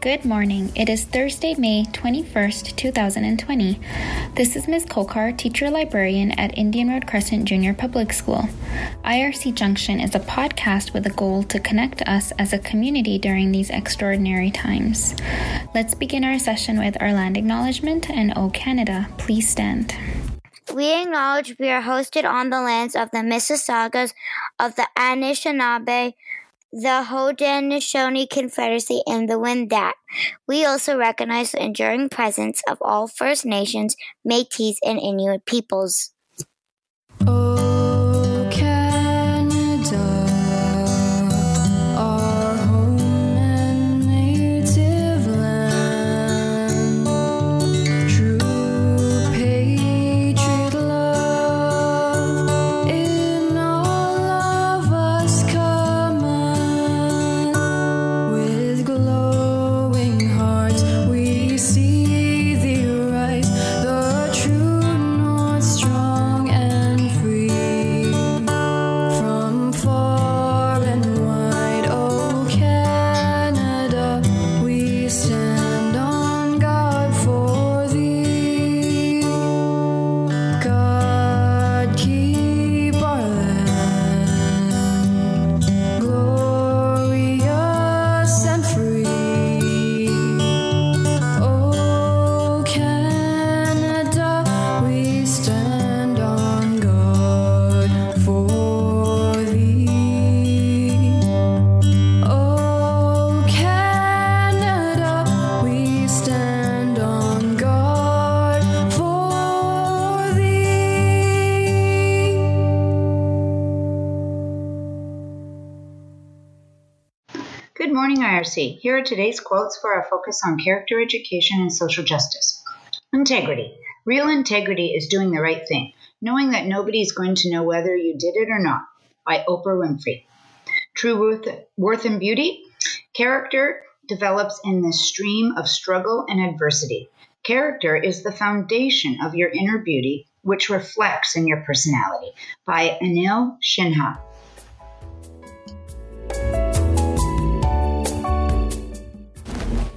Good morning. It is Thursday, May 21st, 2020. This is Ms. Kokar, teacher librarian at Indian Road Crescent Junior Public School. IRC Junction is a podcast with a goal to connect us as a community during these extraordinary times. Let's begin our session with our land acknowledgement and O Canada. Please stand. We acknowledge we are hosted on the lands of the Mississaugas of the Anishinaabe, the Haudenosaunee Confederacy, and the Wendat. We also recognize the enduring presence of all First Nations, Métis, and Inuit peoples. Here are today's quotes for our focus on character education and social justice. Integrity. Real integrity is doing the right thing, knowing that nobody is going to know whether you did it or not. By Oprah Winfrey. True worth, worth and beauty. Character develops in the stream of struggle and adversity. Character is the foundation of your inner beauty, which reflects in your personality. By Anil Shinha.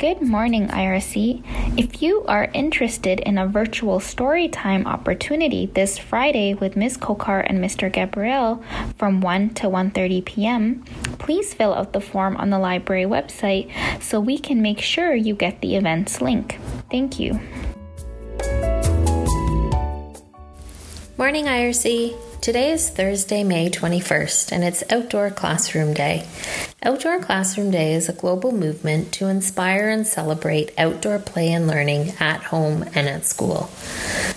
Good morning, IRC. If you are interested in a virtual storytime opportunity this Friday with Ms. Kokar and Mr. Gabriel from 1 to 1:30 p.m., please fill out the form on the library website so we can make sure you get the event's link. Thank you. Morning, IRC. Today is Thursday, May 21st, and it's Outdoor Classroom Day. Outdoor Classroom Day is a global movement to inspire and celebrate outdoor play and learning at home and at school.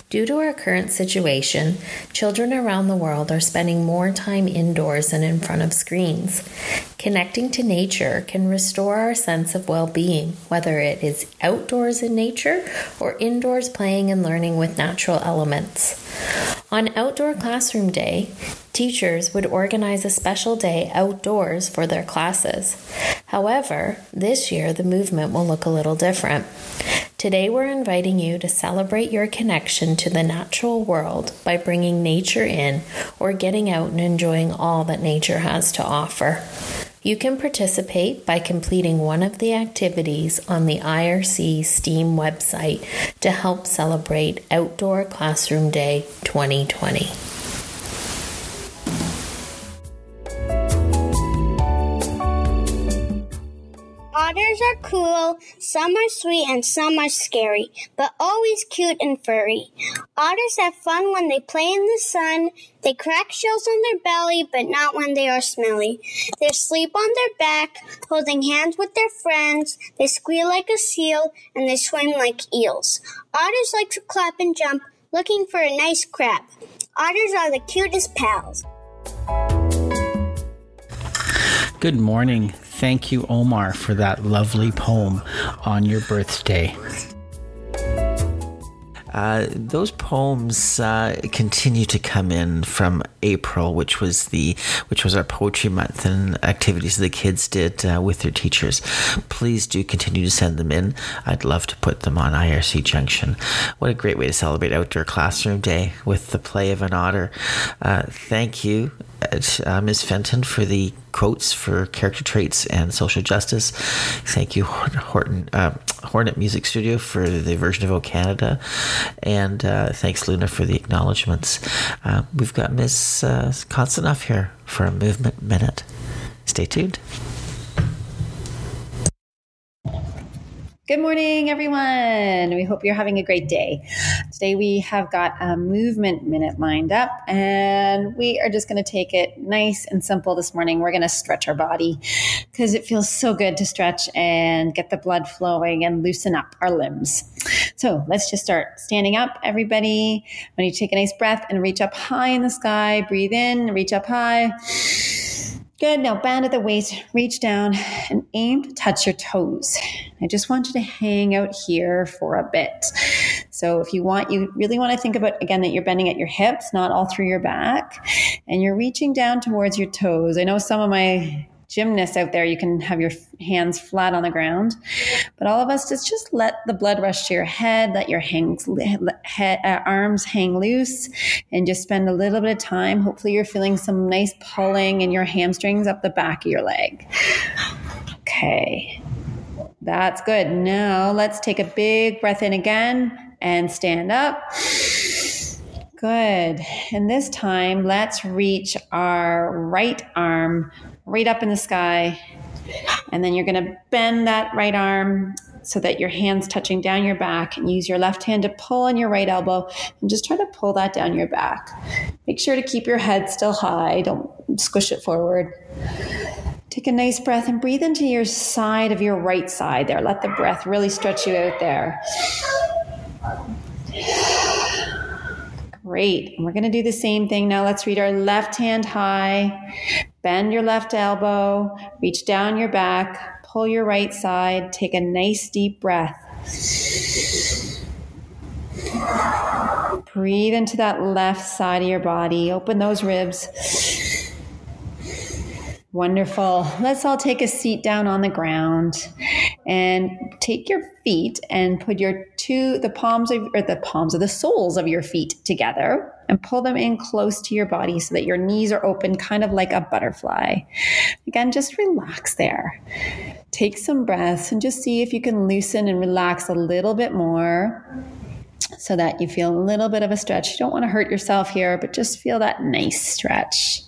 Due to our current situation, children around the world are spending more time indoors and in front of screens. Connecting to nature can restore our sense of well being, whether it is outdoors in nature or indoors playing and learning with natural elements. On Outdoor Classroom Day, teachers would organize a special day outdoors for their classes. However, this year the movement will look a little different. Today, we're inviting you to celebrate your connection to the natural world by bringing nature in or getting out and enjoying all that nature has to offer. You can participate by completing one of the activities on the IRC STEAM website to help celebrate Outdoor Classroom Day 2020. Otters are cool, some are sweet and some are scary, but always cute and furry. Otters have fun when they play in the sun. They crack shells on their belly, but not when they are smelly. They sleep on their back, holding hands with their friends. They squeal like a seal, and they swim like eels. Otters like to clap and jump, looking for a nice crab. Otters are the cutest pals. Good morning. Thank you, Omar, for that lovely poem on your birthday. Uh, those poems uh, continue to come in from April, which was the which was our poetry month and activities the kids did uh, with their teachers. Please do continue to send them in. I'd love to put them on IRC Junction. What a great way to celebrate Outdoor Classroom Day with the play of an otter. Uh, thank you uh, Ms. Fenton for the quotes for character traits and social justice. Thank you, Horton, uh, Hornet Music Studio, for the version of O Canada. And uh, thanks, Luna, for the acknowledgements. Uh, we've got Ms. Uh, Konstanoff here for a movement minute. Stay tuned. Good morning, everyone. We hope you're having a great day. Today we have got a movement minute lined up, and we are just going to take it nice and simple this morning. We're going to stretch our body because it feels so good to stretch and get the blood flowing and loosen up our limbs. So let's just start standing up, everybody. When you take a nice breath and reach up high in the sky, breathe in, reach up high. Good. Now bend at the waist, reach down and aim to touch your toes. I just want you to hang out here for a bit. So if you want, you really want to think about again that you're bending at your hips, not all through your back, and you're reaching down towards your toes. I know some of my gymnasts out there, you can have your hands flat on the ground. But all of us, just just let the blood rush to your head, let your hangs, head, uh, arms hang loose, and just spend a little bit of time. Hopefully, you're feeling some nice pulling in your hamstrings up the back of your leg. Okay, that's good. Now let's take a big breath in again and stand up. Good. And this time, let's reach our right arm right up in the sky. And then you're going to bend that right arm so that your hand's touching down your back and use your left hand to pull on your right elbow and just try to pull that down your back. Make sure to keep your head still high, don't squish it forward. Take a nice breath and breathe into your side of your right side there. Let the breath really stretch you out there. Great. And we're going to do the same thing now. Let's read our left hand high. Bend your left elbow. Reach down your back. Pull your right side. Take a nice deep breath. Breathe into that left side of your body. Open those ribs. Wonderful. Let's all take a seat down on the ground and take your feet and put your two the palms of or the palms of the soles of your feet together and pull them in close to your body so that your knees are open kind of like a butterfly. Again, just relax there. Take some breaths and just see if you can loosen and relax a little bit more so that you feel a little bit of a stretch. You don't want to hurt yourself here, but just feel that nice stretch.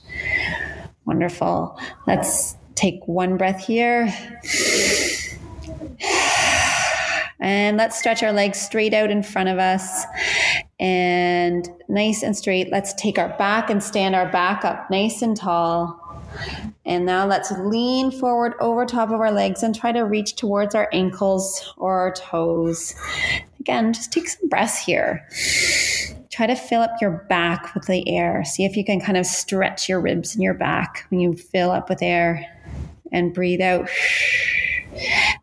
Wonderful. Let's take one breath here. And let's stretch our legs straight out in front of us and nice and straight. Let's take our back and stand our back up nice and tall. And now let's lean forward over top of our legs and try to reach towards our ankles or our toes. Again, just take some breaths here. Try to fill up your back with the air. See if you can kind of stretch your ribs in your back when you fill up with air and breathe out.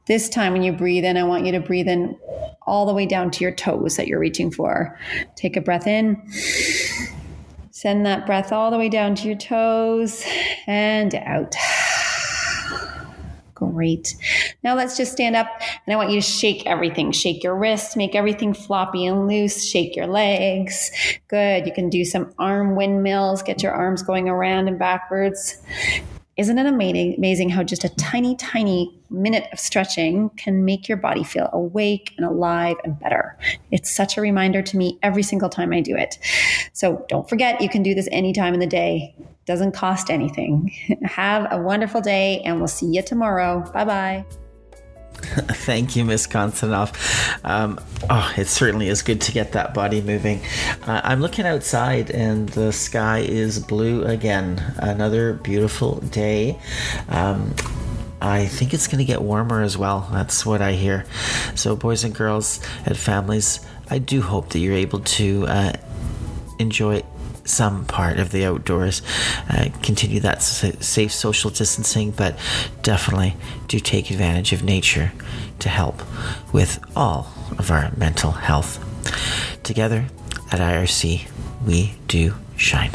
This time, when you breathe in, I want you to breathe in all the way down to your toes that you're reaching for. Take a breath in. Send that breath all the way down to your toes and out. Great. Now let's just stand up and I want you to shake everything. Shake your wrists, make everything floppy and loose. Shake your legs. Good. You can do some arm windmills, get your arms going around and backwards. Isn't it amazing, amazing how just a tiny, tiny minute of stretching can make your body feel awake and alive and better? It's such a reminder to me every single time I do it. So don't forget, you can do this any time in the day. Doesn't cost anything. Have a wonderful day, and we'll see you tomorrow. Bye bye. Thank you, Miss Konstanoff. Um, oh, it certainly is good to get that body moving. Uh, I'm looking outside and the sky is blue again. Another beautiful day. Um, I think it's going to get warmer as well. That's what I hear. So, boys and girls and families, I do hope that you're able to uh, enjoy some part of the outdoors. Uh, continue that safe social distancing, but definitely do take advantage of nature to help with all of our mental health. Together at IRC, we do shine.